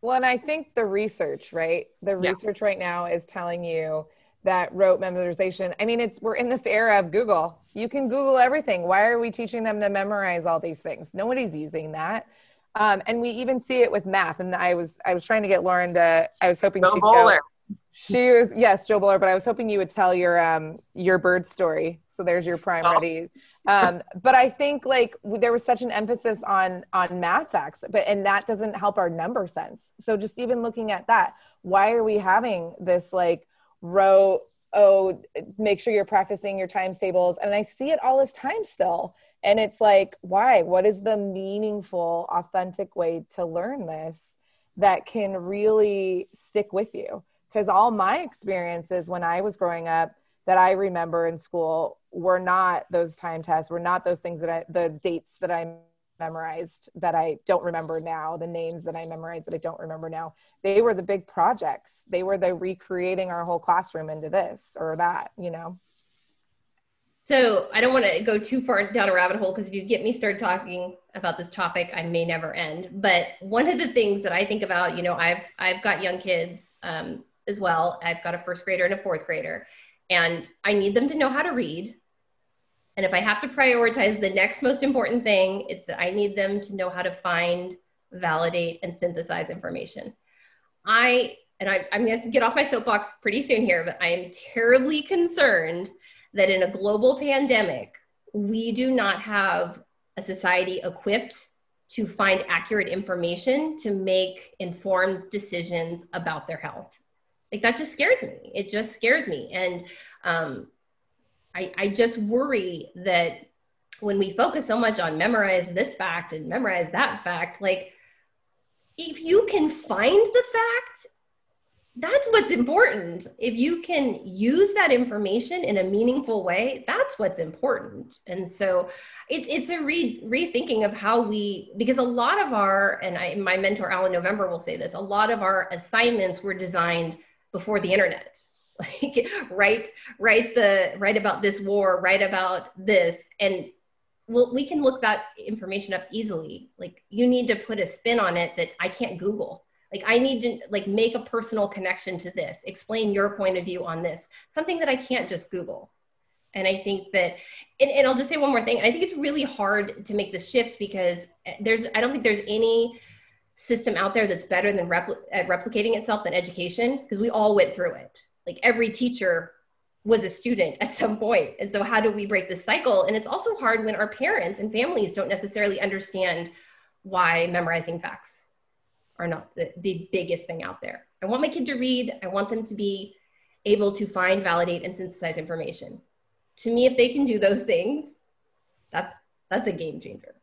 Well, and I think the research, right? The Yeah. research right now is telling you that rote memorization. I mean, it's we're in this era of Google. You can Google everything. Why are we teaching them to memorize all these things? Nobody's using that. Um, and we even see it with math. And I was I was trying to get Lauren to. I was hoping Go she'd bowler. go. She was yes, Joe Bowler. But I was hoping you would tell your um your bird story. So there's your prime Oh. ready. Um, but I think like there was such an emphasis on on math facts, but and that doesn't help our number sense. So just even looking at that, why are we having this like row? Oh, make sure you're practicing your times tables, and I see it all this time still. And it's like, why? What is the meaningful, authentic way to learn this that can really stick with you? Because all my experiences when I was growing up that I remember in school were not those time tests, were not those things that I, the dates that I memorized that I don't remember now, the names that I memorized that I don't remember now. They were the big projects. They were the recreating our whole classroom into this or that, you know? So I don't want to go too far down a rabbit hole because if you get me started talking about this topic, I may never end. But one of the things that I think about, you know, I've I've got young kids um, as well. I've got a first grader and a fourth grader, and I need them to know how to read. And if I have to prioritize the next most important thing, it's that I need them to know how to find, validate, and synthesize information. I and I, I'm going to get off my soapbox pretty soon here, but I am terribly concerned that in a global pandemic, we do not have a society equipped to find accurate information to make informed decisions about their health. Like that just scares me. It just scares me. And um, I, I just worry that when we focus so much on memorize this fact and memorize that fact, like if you can find the fact that's what's important. If you can use that information in a meaningful way, that's what's important. And so it, it's a re, rethinking of how we, because a lot of our, and I, my mentor, Alan November, will say this a lot of our assignments were designed before the internet. Like write, write the, write about this war, write about this. And well, we can look that information up easily. Like you need to put a spin on it that I can't Google like i need to like make a personal connection to this explain your point of view on this something that i can't just google and i think that and, and i'll just say one more thing i think it's really hard to make the shift because eh, there's i don't think there's any system out there that's better than repl- at replicating itself than education because we all went through it like every teacher was a student at some point and so how do we break this cycle and it's also hard when our parents and families don't necessarily understand why memorizing facts are not the, the biggest thing out there. I want my kid to read. I want them to be able to find, validate, and synthesize information. To me, if they can do those things, that's that's a game changer.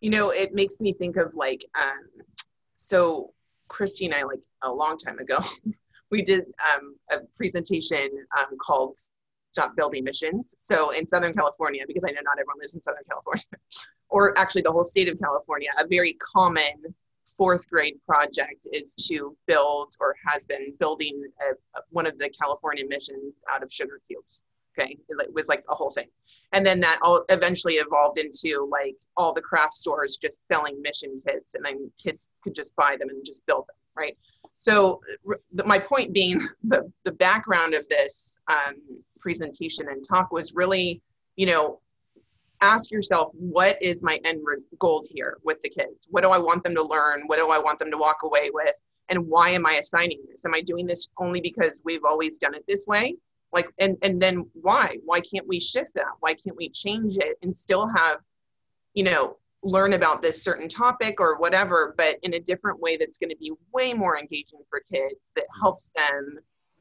You know, it makes me think of like, um, so Kristy and I, like a long time ago, we did um, a presentation um, called Stop Building Missions. So in Southern California, because I know not everyone lives in Southern California, or actually the whole state of California, a very common fourth grade project is to build or has been building a, one of the California missions out of sugar cubes. Okay, it was like a whole thing, and then that all eventually evolved into like all the craft stores just selling mission kits, and then kids could just buy them and just build them, right? So my point being, the the background of this um, presentation and talk was really, you know, ask yourself what is my end goal here with the kids? What do i want them to learn? What do i want them to walk away with? And why am i assigning this? Am i doing this only because we've always done it this way like and and then why? Why can't we shift that? Why can't we change it and still have you know learn about this certain topic or whatever but in a different way that's going to be way more engaging for kids that mm-hmm. helps them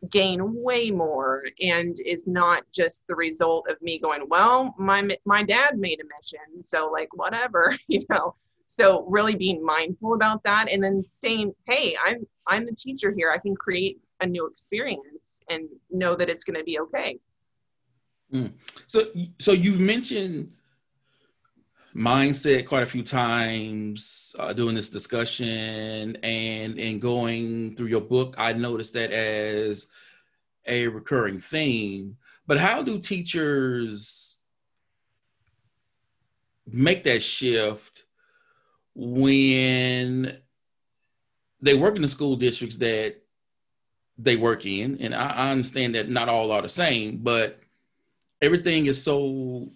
gain way more and is not just the result of me going well my my dad made a mission so like whatever you know? So really being mindful about that and then saying hey i'm i'm the teacher here. I can create a new experience and know that it's going to be okay mm. so so you've mentioned mindset quite a few times uh, doing this discussion and in going through your book i noticed that as a recurring theme but how do teachers make that shift when they work in the school districts that they work in, and I, I understand that not all are the same, but everything is so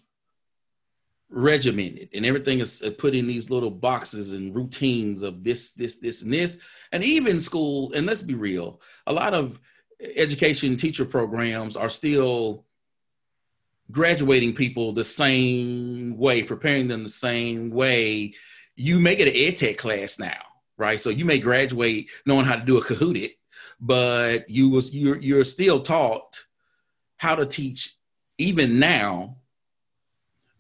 regimented and everything is uh, put in these little boxes and routines of this this this and this. And even school and let's be real a lot of education teacher programs are still graduating people the same way preparing them the same way. You may get an ed tech class now right? So you may graduate knowing how to do a kahoot but you was you're you're still taught how to teach even now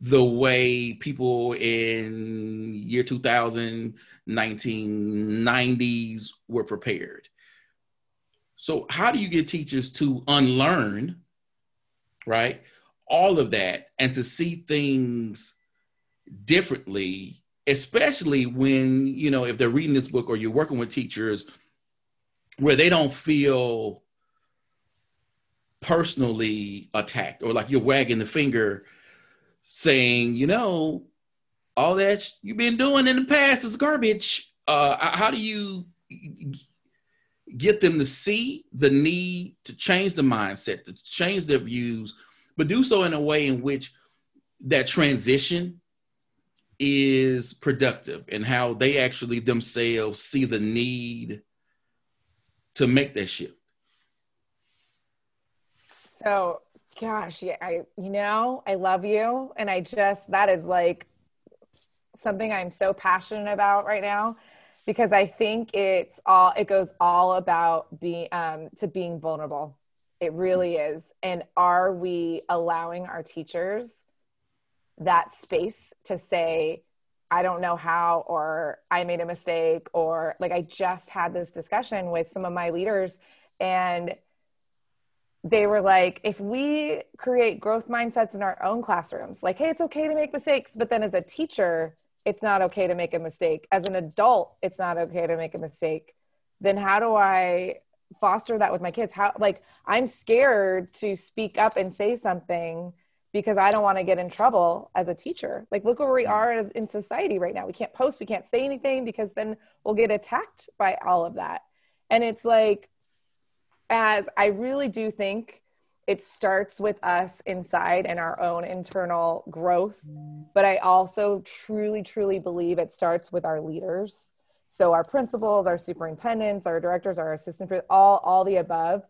the way people in year 2000 1990s were prepared. So how do you get teachers to unlearn right all of that and to see things differently especially when you know if they're reading this book or you're working with teachers where they don't feel personally attacked or like you're wagging the finger saying, you know, all that you've been doing in the past is garbage. Uh, how do you get them to see the need to change the mindset, to change their views, but do so in a way in which that transition is productive and how they actually themselves see the need to make that shift? So gosh, yeah, I you know, I love you and I just that is like something I'm so passionate about right now because I think it's all it goes all about being um to being vulnerable. It really is. And are we allowing our teachers that space to say I don't know how, or I made a mistake, or like I just had this discussion with some of my leaders, and they were like, if we create growth mindsets in our own classrooms, like, hey, it's okay to make mistakes, but then as a teacher, it's not okay to make a mistake. As an adult, it's not okay to make a mistake. Then how do I foster that with my kids? How, like, I'm scared to speak up and say something because I don't want to get in trouble as a teacher. Like, look where we are as, in society right now. We can't post, we can't say anything because then we'll get attacked by all of that. And it's like, as I really do think it starts with us inside and our own internal growth. But I also truly, truly believe it starts with our leaders. So our principals, our superintendents, our directors, our assistant, all, all the above.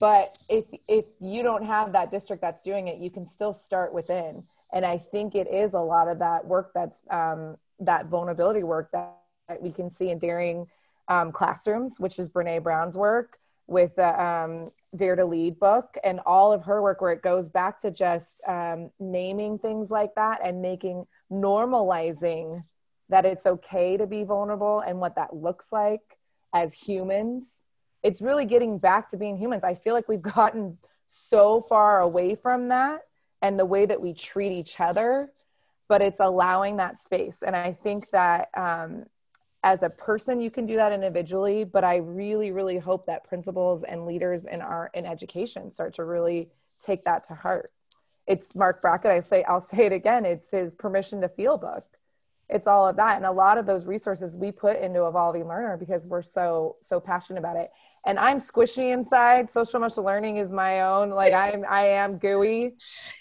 But if if you don't have that district that's doing it, you can still start within. And I think it is a lot of that work that's um, that vulnerability work that, that we can see in Daring um, Classrooms, which is Brene Brown's work with the um, Dare to Lead book and all of her work, where it goes back to just um, naming things like that and making normalizing that it's okay to be vulnerable and what that looks like as humans. It's really getting back to being humans. I feel like we've gotten so far away from that and the way that we treat each other, but it's allowing that space. And I think that um, as a person you can do that individually but i really really hope that principals and leaders in our in education start to really take that to heart it's Marc Brackett i say i'll say it again it's his permission to feel book it's all of that. And a lot of those resources we put into evolving learner because we're so so passionate about it. And i'm squishy inside. Social emotional learning is my own like i'm i am gooey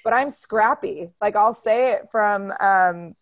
but i'm scrappy. Like i'll say it from um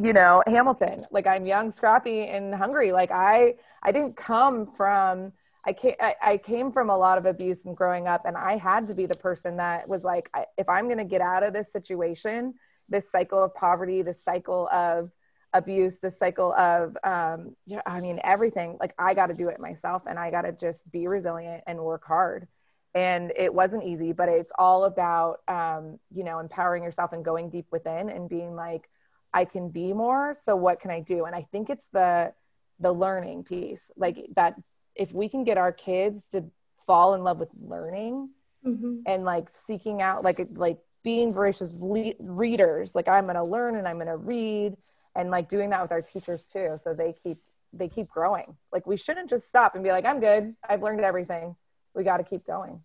you know hamilton like i'm young scrappy and hungry. Like i i didn't come from I came, I, I came from a lot of abuse and growing up and i had to be the person that was like if i'm going to get out of this situation this cycle of poverty this cycle of abuse the cycle of um, i mean everything like i got to do it myself and i got to just be resilient and work hard and it wasn't easy but it's all about um, you know empowering yourself and going deep within and being like I can be more. So what can I do? And I think it's the the learning piece, like that. If we can get our kids to fall in love with learning mm-hmm. and like seeking out, like like being voracious le- readers, like I'm going to learn and I'm going to read, and like doing that with our teachers too, so they keep they keep growing. Like we shouldn't just stop and be like, I'm good. I've learned everything. We got to keep going.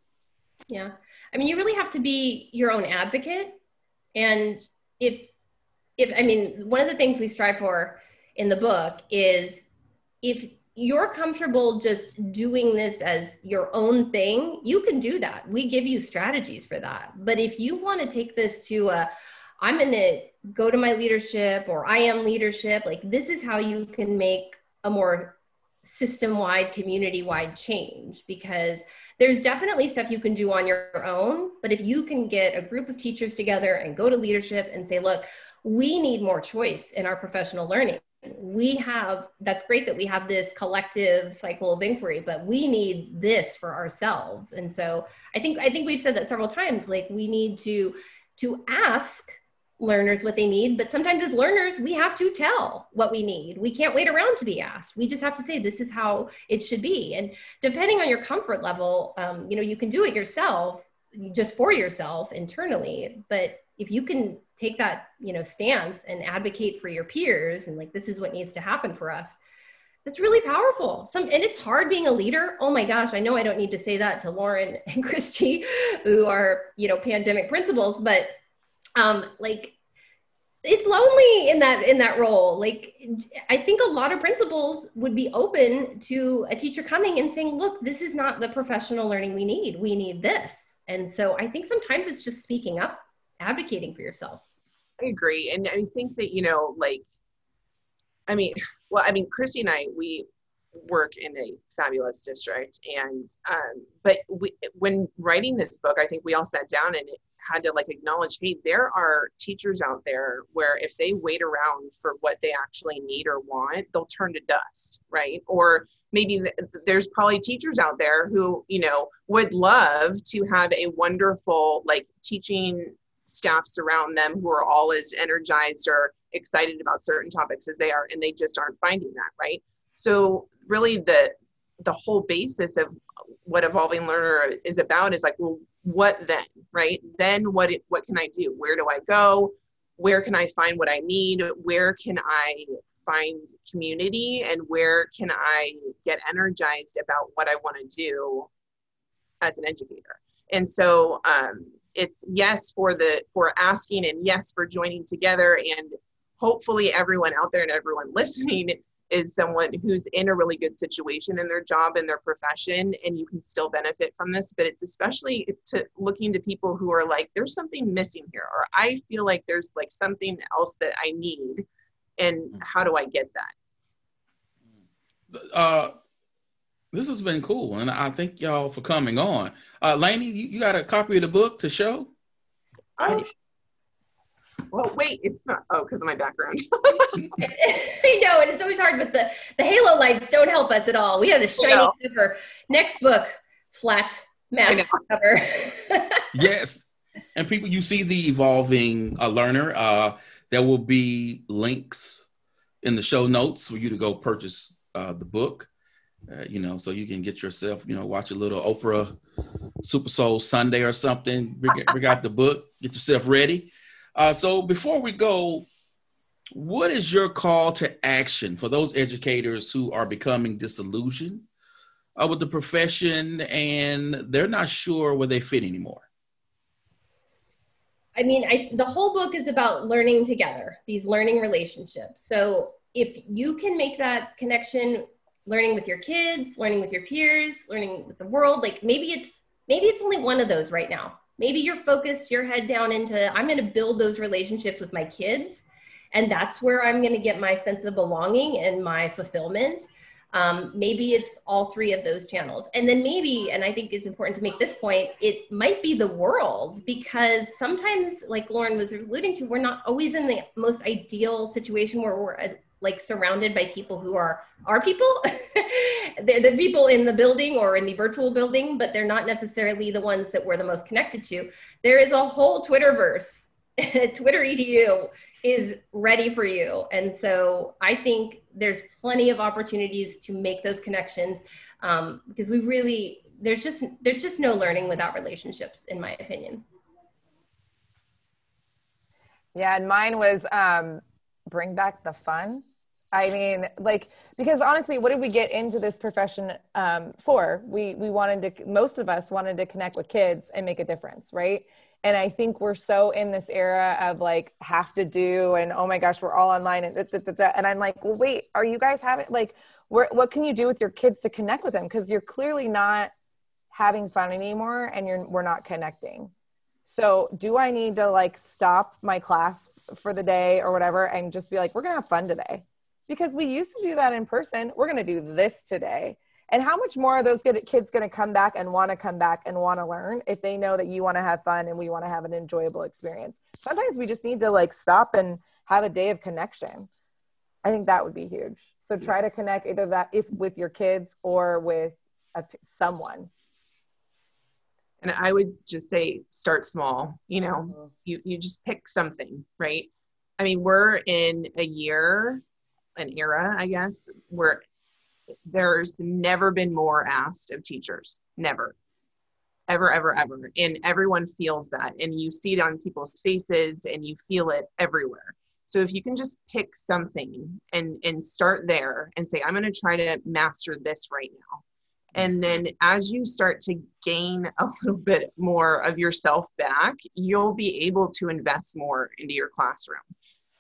Yeah. I mean, you really have to be your own advocate. And if if I mean, one of the things we strive for in the book is if you're comfortable just doing this as your own thing, you can do that. We give you strategies for that. But if you want to take this to a, I'm going to go to my leadership or I am leadership, like this is how you can make a more system wide, community wide change because there's definitely stuff you can do on your own. But if you can get a group of teachers together and go to leadership and say, look, we need more choice in our professional learning. We have that's great that we have this collective cycle of inquiry but we need this for ourselves. And so i think i think we've said that several times. Like we need to to ask learners what they need but sometimes as learners we have to tell what we need. We can't wait around to be asked. We just have to say this is how it should be. And depending on your comfort level um, you know you can do it yourself just for yourself internally but if you can take that you know stance and advocate for your peers and like this is what needs to happen for us that's really powerful. Some and it's hard being a leader. Oh my gosh i know i don't need to say that to lauren and kristy who are you know pandemic principals but um like it's lonely in that in that role like i think a lot of principals would be open to a teacher coming and saying look this is not the professional learning we need we need this and so i think sometimes it's just speaking up advocating for yourself. I agree. And I think that, you know, like, I mean, well, I mean, Kristy and I, we work in a fabulous district. And, um, but we, when writing this book, I think we all sat down and it had to like acknowledge, hey, there are teachers out there where if they wait around for what they actually need or want, they'll turn to dust, right? Or maybe th- there's probably teachers out there who, you know, would love to have a wonderful like teaching staffs around them who are all as energized or excited about certain topics as they are and they just aren't finding that right so really the the whole basis of what evolving learner is about is like well what then right? Then what it, what can i do? Where do i go? Where can i find what i need? Where can i find community? And where can i get energized about what i want to do as an educator? And so um, it's yes for the for asking and yes for joining together and hopefully everyone out there and everyone listening is someone who's in a really good situation in their job and their profession and you can still benefit from this but it's especially to looking to people who are like there's something missing here or i feel like there's like something else that i need and mm. how do i get that uh this has been cool, and I thank y'all for coming on. Uh, Lainie, you, you got a copy of the book to show? Oh, well, wait, it's not. Oh, because of my background. I know, and it's always hard with the the halo lights. Don't help us at all. We have a shiny cover. Next book, flat matte cover. yes, and people, you see the evolving uh, learner. Uh, there will be links in the show notes for you to go purchase uh, the book. Uh, you know, so you can get yourself, you know, watch a little Oprah Super Soul Sunday or something. Bring, bring out the book, get yourself ready. Uh, so before we go, what is your call to action for those educators who are becoming disillusioned uh, with the profession and they're not sure where they fit anymore? I mean, I, the whole book is about learning together, these learning relationships. So if you can make that connection learning with your kids, learning with your peers, learning with the world. Like maybe it's maybe it's only one of those right now. Maybe you're focused your head down into I'm going to build those relationships with my kids and that's where I'm going to get my sense of belonging and my fulfillment. Um, maybe it's all three of those channels. And then maybe, and I think it's important to make this point, it might be the world because sometimes, like Lauren was alluding to, we're not always in the most ideal situation where we're like surrounded by people who are our people. The people in the building or in the virtual building but they're not necessarily the ones that we're the most connected to. There is a whole twitterverse twitter edu is ready for you. And so i think there's plenty of opportunities to make those connections um, because we really there's just there's just no learning without relationships in my opinion. Yeah and mine was um, bring back the fun I mean, like, because honestly, what did we get into this profession um, for? We we wanted to, most of us wanted to connect with kids and make a difference, right? And I think we're so in this era of like have to do, and oh my gosh, we're all online, and da, da, da, and I'm like, well, wait, are you guys having like? where, what can you do with your kids to connect with them? Because you're clearly not having fun anymore and you're we're not connecting. So do I need to like stop my class for the day or whatever and just be like, we're gonna have fun today? Because we used to do that in person. We're gonna do this today. And how much more are those kids going to come back and want to come back and want to learn if they know that you want to have fun and we want to have an enjoyable experience? Sometimes we just need to like stop and have a day of connection. I think that would be huge. So try to connect either that if with your kids or with a, someone. And I would just say start small. You know, mm-hmm. you you just pick something, right? I mean, we're in a year, an era, I guess, where there's never been more asked of teachers. Never. Ever, ever, ever. And everyone feels that. And you see it on people's faces and you feel it everywhere. So if you can just pick something and and start there and say, I'm going to try to master this right now. And then as you start to gain a little bit more of yourself back, you'll be able to invest more into your classroom.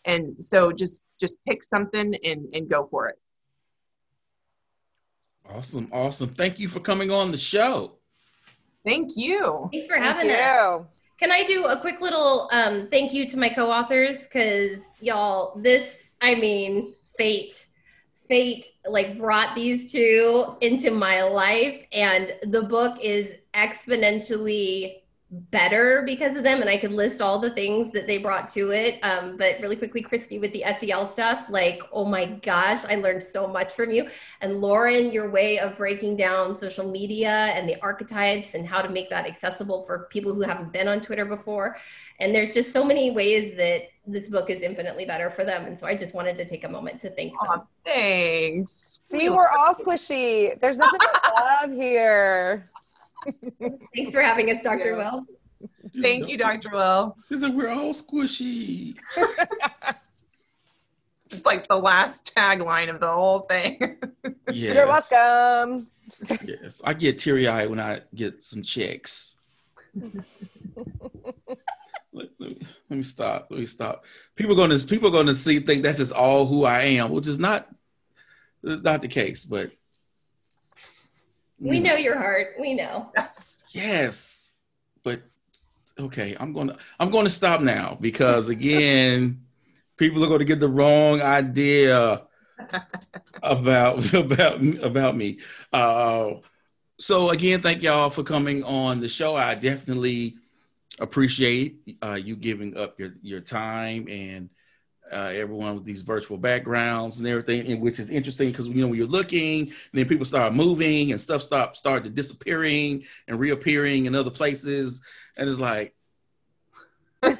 And so just just pick something and, and go for it. Awesome, awesome. Thank you for coming on the show. Thank you. Thanks for having us. Can I do a quick little um, thank you to my co-authors? Because y'all, this, I mean, fate, fate like brought these two into my life, and the book is exponentially better because of them and i could list all the things that they brought to it. Um, but really quickly kristy with the sel stuff like oh my gosh i learned so much from you. And lauren your way of breaking down social media and the archetypes and how to make that accessible for people who haven't been on twitter before. And there's just so many ways that this book is infinitely better for them. And so i just wanted to take a moment to thank them. Oh, thanks. We're all squishy. There's nothing to love here Thanks for having us, Dr. Yeah. Will. Thank you, Dr. Will. She said we're all squishy. it's like the last tagline of the whole thing. yes. You're welcome. yes, I get teary eyed when I get some checks. let, let, me, let, me, stop. Let me stop. People going to people going to see think that's just all who I am, which is not not the case. But we know your heart. We know. Yes. But okay, I'm going to I'm going to stop now because again, people are going to get the wrong idea about about about me. Uh, so again, thank y'all for coming on the show. I definitely appreciate uh, you giving up your your time and uh, everyone with these virtual backgrounds and everything, and which is interesting because you know when you're looking, then people start moving and stuff start to disappearing and reappearing in other places, and it's like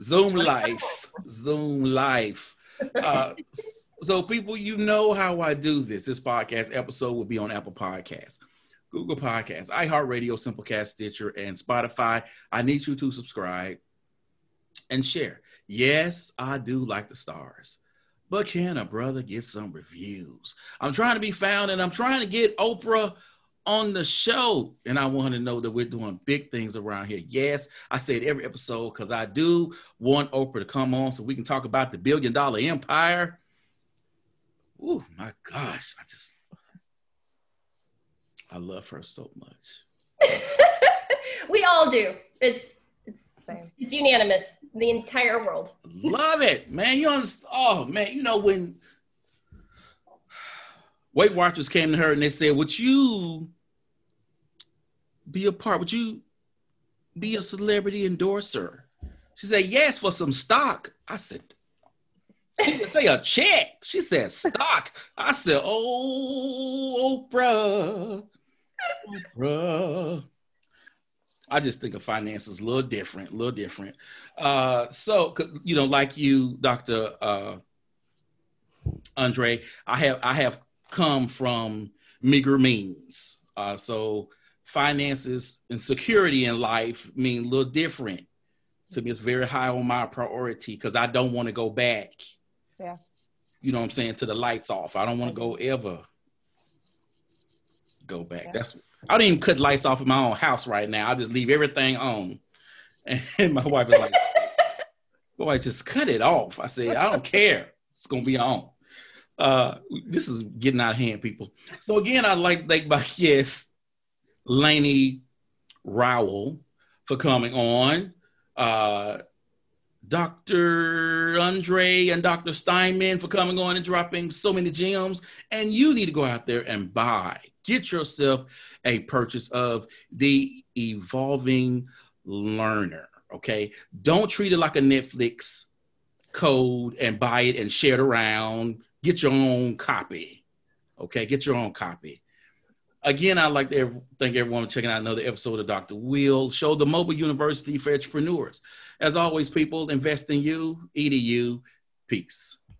Zoom life, Zoom life. Uh, so people, you know how I do this. This podcast episode will be on Apple Podcasts. Google Podcasts, iHeartRadio, Simplecast, Stitcher, and Spotify. I need you to subscribe and share. Yes, I do like the stars. But can a brother get some reviews? I'm trying to be found and I'm trying to get Oprah on the show. And I want to know that we're doing big things around here. Yes, I said every episode because I do want Oprah to come on so we can talk about the billion dollar empire. Oh my gosh. I just, I love her so much. we all do. It's, it's, it's unanimous the entire world. Love it, man. You understand? Oh man, you know when Weight Watchers came to her and they said, "Would you be a part? Would you be a celebrity endorser?" She said, "Yes, for some stock." I said, "She didn't say a check." She said, "Stock." I said, "Oh, Oprah, Oprah." I just think of finances a little different, a little different. Uh, so, you know, like you, Dr. Uh, Andre, I have I have come from meager means. Uh, so finances and security in life mean a little different. To me, it's very high on my priority because I don't want to go back. Yeah. You know what I'm saying? To the lights off. I don't want to go ever go back. Yeah. That's I don't even cut lights off in my own house right now. I just leave everything on. And my wife is like, boy, just cut it off. I said, I don't care. It's gonna be on. Uh, this is getting out of hand, people. So again, I'd like to thank my guest, Lainie Rowell, for coming on. Uh, Dr. Andre and Dr. Steinmann for coming on and dropping so many gems. And you need to go out there and buy, get yourself a purchase of the Evolving Learner. Okay. Don't treat it like a Netflix code and buy it and share it around. Get your own copy. Okay. Get your own copy. Again, I'd like to thank everyone for checking out another episode of Dr. Will Show, the Mobile University for Entrepreneurs. As always, people, invest in you, EDU. Peace.